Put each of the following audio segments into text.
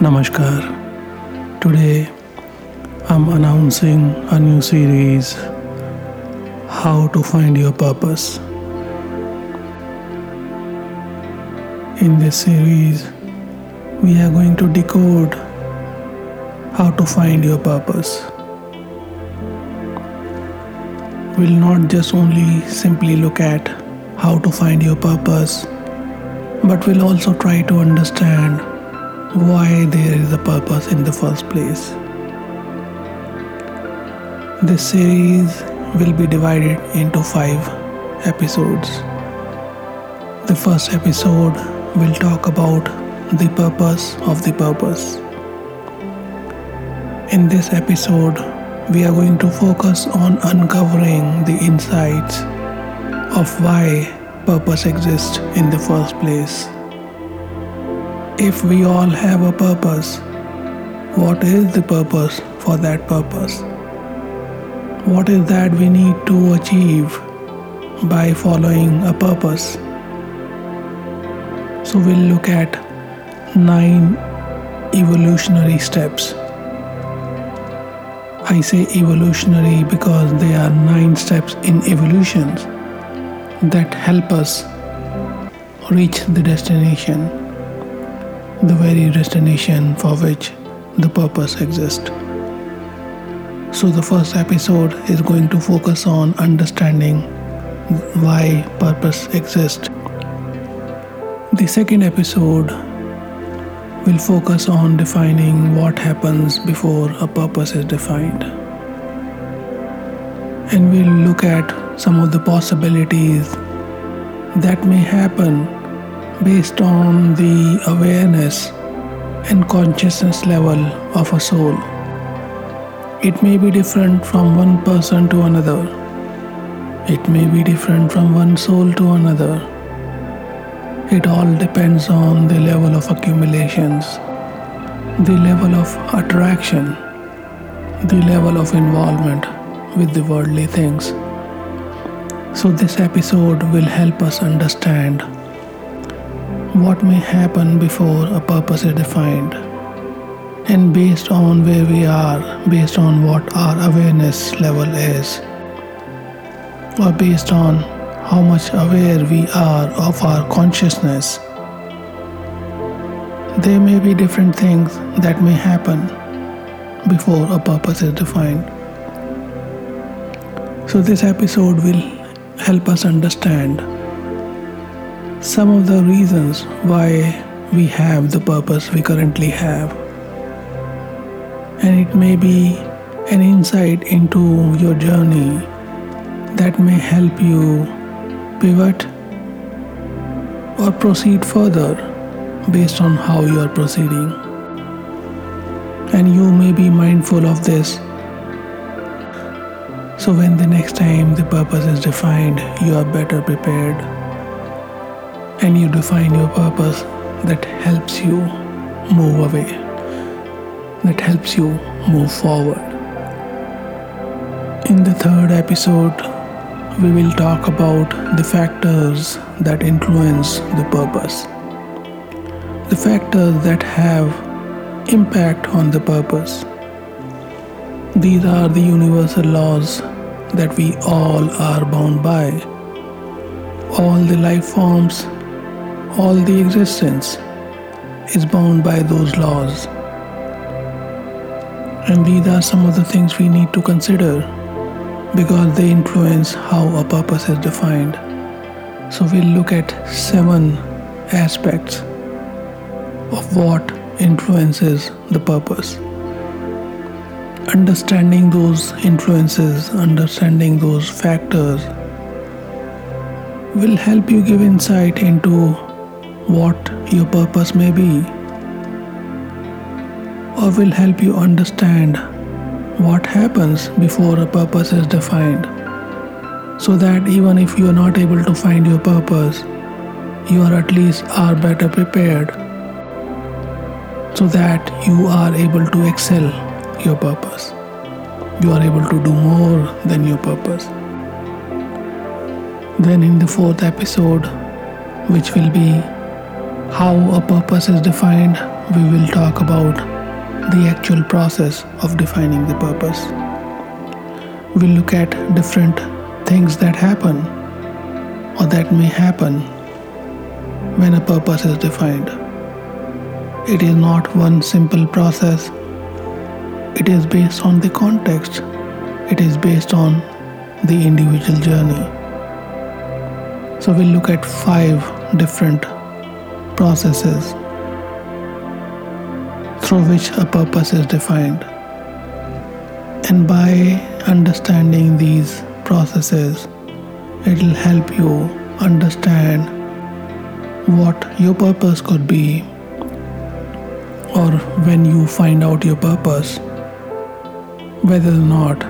Namaskar. Today I'm announcing a new series How to Find Your Purpose. In this series, we are going to decode how to find your purpose. We'll not just only simply look at how to find your purpose, but we'll also try to understand why there is a purpose in the first place. This series will be divided into five episodes. The first episode will talk about the purpose of the purpose. In this episode, we are going to focus on uncovering the insights of why purpose exists in the first place. If we all have a purpose, what is the purpose for that purpose? What is that we need to achieve by following a purpose? So we'll look at nine evolutionary steps. I say evolutionary because there are nine steps in evolutions that help us reach the destination the very destination for which the purpose exists. So, the first episode is going to focus on understanding why purpose exists. The second episode will focus on defining what happens before a purpose is defined. And we'll look at some of the possibilities that may happen based on the awareness and consciousness level of a soul. It may be different from one person to another. It may be different from one soul to another. It all depends on the level of accumulations, the level of attraction, the level of involvement with the worldly things. So, this episode will help us understand what may happen before a purpose is defined. And based on where we are, based on what our awareness level is, or based on how much aware we are of our consciousness, there may be different things that may happen before a purpose is defined. So, this episode will help us understand some of the reasons why we have the purpose we currently have. And it may be an insight into your journey that may help you pivot or proceed further based on how you are proceeding. And you may be mindful of this. So, when the next time the purpose is defined, you are better prepared and you define your purpose that helps you move away, that helps you move forward. In the third episode, we will talk about the factors that influence the purpose, the factors that have impact on the purpose. These are the universal laws that we all are bound by. All the life forms all the existence is bound by those laws. And these are some of the things we need to consider because they influence how a purpose is defined. So we'll look at seven aspects of what influences the purpose. Understanding those influences, understanding those factors will help you give insight into what your purpose may be, or will help you understand what happens before a purpose is defined, so that even if you are not able to find your purpose, you are at least are better prepared so that you are able to excel your purpose. You are able to do more than your purpose. Then, in the fourth episode, which will be how a purpose is defined, we will talk about the actual process of defining the purpose. We'll look at different things that happen or that may happen when a purpose is defined. It is not one simple process, it is based on the context, it is based on the individual journey. So, we'll look at five different processes through which a purpose is defined. And by understanding these processes, it will help you understand what your purpose could be, or when you find out your purpose, whether or not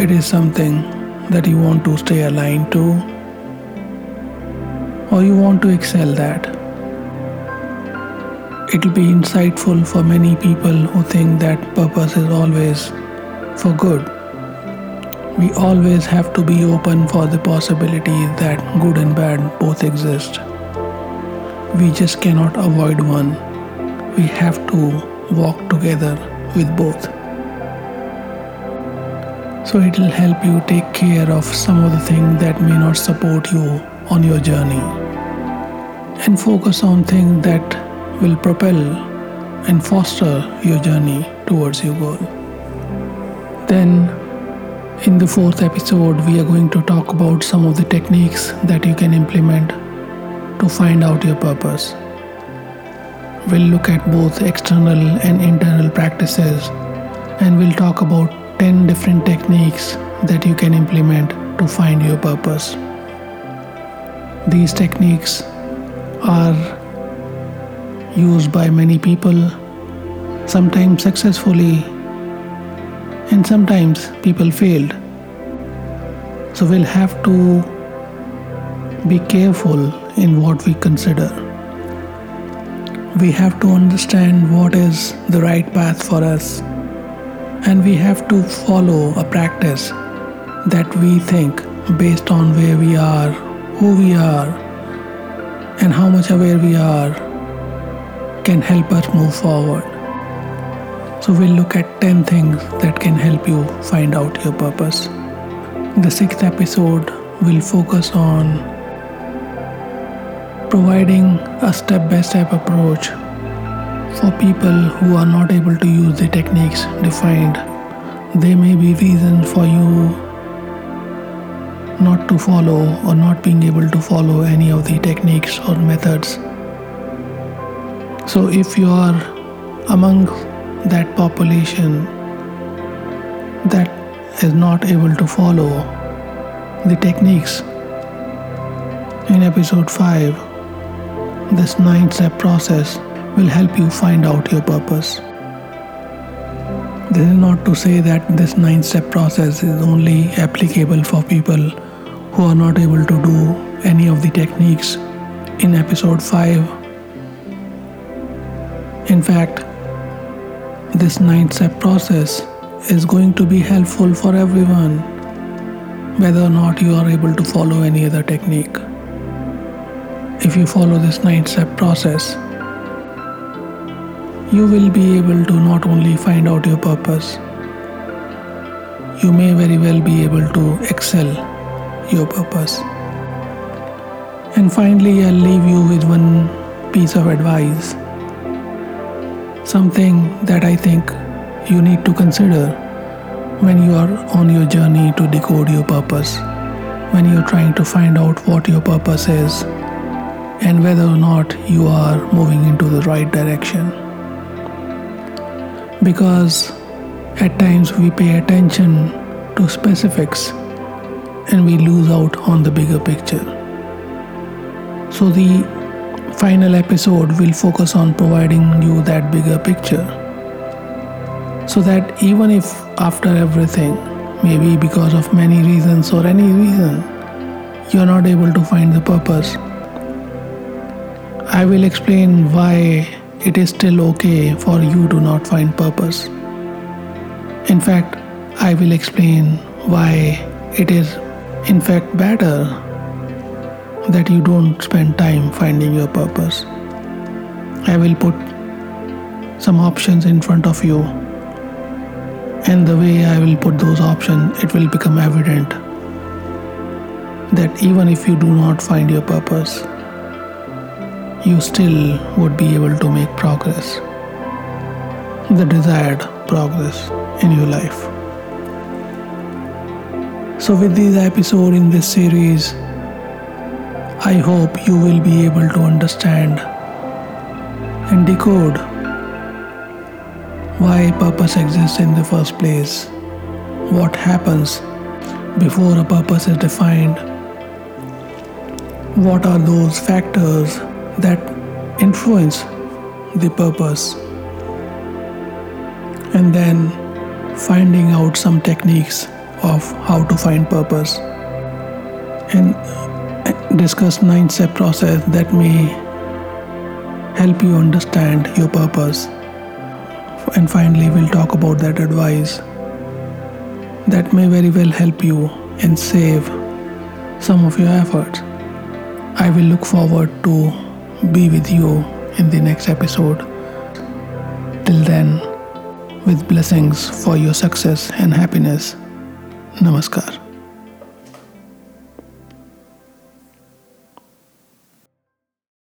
it is something that you want to stay aligned to, or you want to excel that. It will be insightful for many people who think that purpose is always for good. We always have to be open for the possibility that good and bad both exist. We just cannot avoid one. We have to walk together with both. So it will help you take care of some of the things that may not support you on your journey and focus on things that will propel and foster your journey towards your goal. Then in the fourth episode, we are going to talk about some of the techniques that you can implement to find out your purpose. We'll look at both external and internal practices and we'll talk about 10 different techniques that you can implement to find your purpose. These techniques are used by many people, sometimes successfully and sometimes people failed. So we'll have to be careful in what we consider. We have to understand what is the right path for us, and we have to follow a practice that we think based on where we are, who we are, and how much aware we are can help us move forward. So, we'll look at 10 things that can help you find out your purpose. The sixth episode will focus on providing a step by step approach for people who are not able to use the techniques defined. There may be reasons for you not to follow or not being able to follow any of the techniques or methods. So, if you are among that population that is not able to follow the techniques. In episode 5, this nine step process will help you find out your purpose. This is not to say that this nine step process is only applicable for people who are not able to do any of the techniques in episode 5. In fact, this nine step process is going to be helpful for everyone, whether or not you are able to follow any other technique. If you follow this nine step process, you will be able to not only find out your purpose, you may very well be able to excel your purpose. And finally, I'll leave you with one piece of advice something that I think you need to consider when you are on your journey to decode your purpose, when you're trying to find out what your purpose is and whether or not you are moving into the right direction. Because at times we pay attention to specifics and we lose out on the bigger picture. So, the final episode will focus on providing you that bigger picture. So that even if after everything, maybe because of many reasons or any reason, you're not able to find the purpose, I will explain why it is still okay for you to not find purpose. In fact, I will explain why it is in fact better that you don't spend time finding your purpose. I will put some options in front of you, and the way I will put those options, it will become evident that even if you do not find your purpose, you still would be able to make progress, the desired progress in your life. So, with this episode in this series, I hope you will be able to understand and decode why purpose exists in the first place, what happens before a purpose is defined, what are those factors that influence the purpose, and then finding out some techniques of how to find purpose. And discuss nine step process that may help you understand your purpose. And finally we'll talk about that advice that may very well help you and save some of your efforts. I will look forward to be with you in the next episode. Till then with blessings for your success and happiness. Namaskar.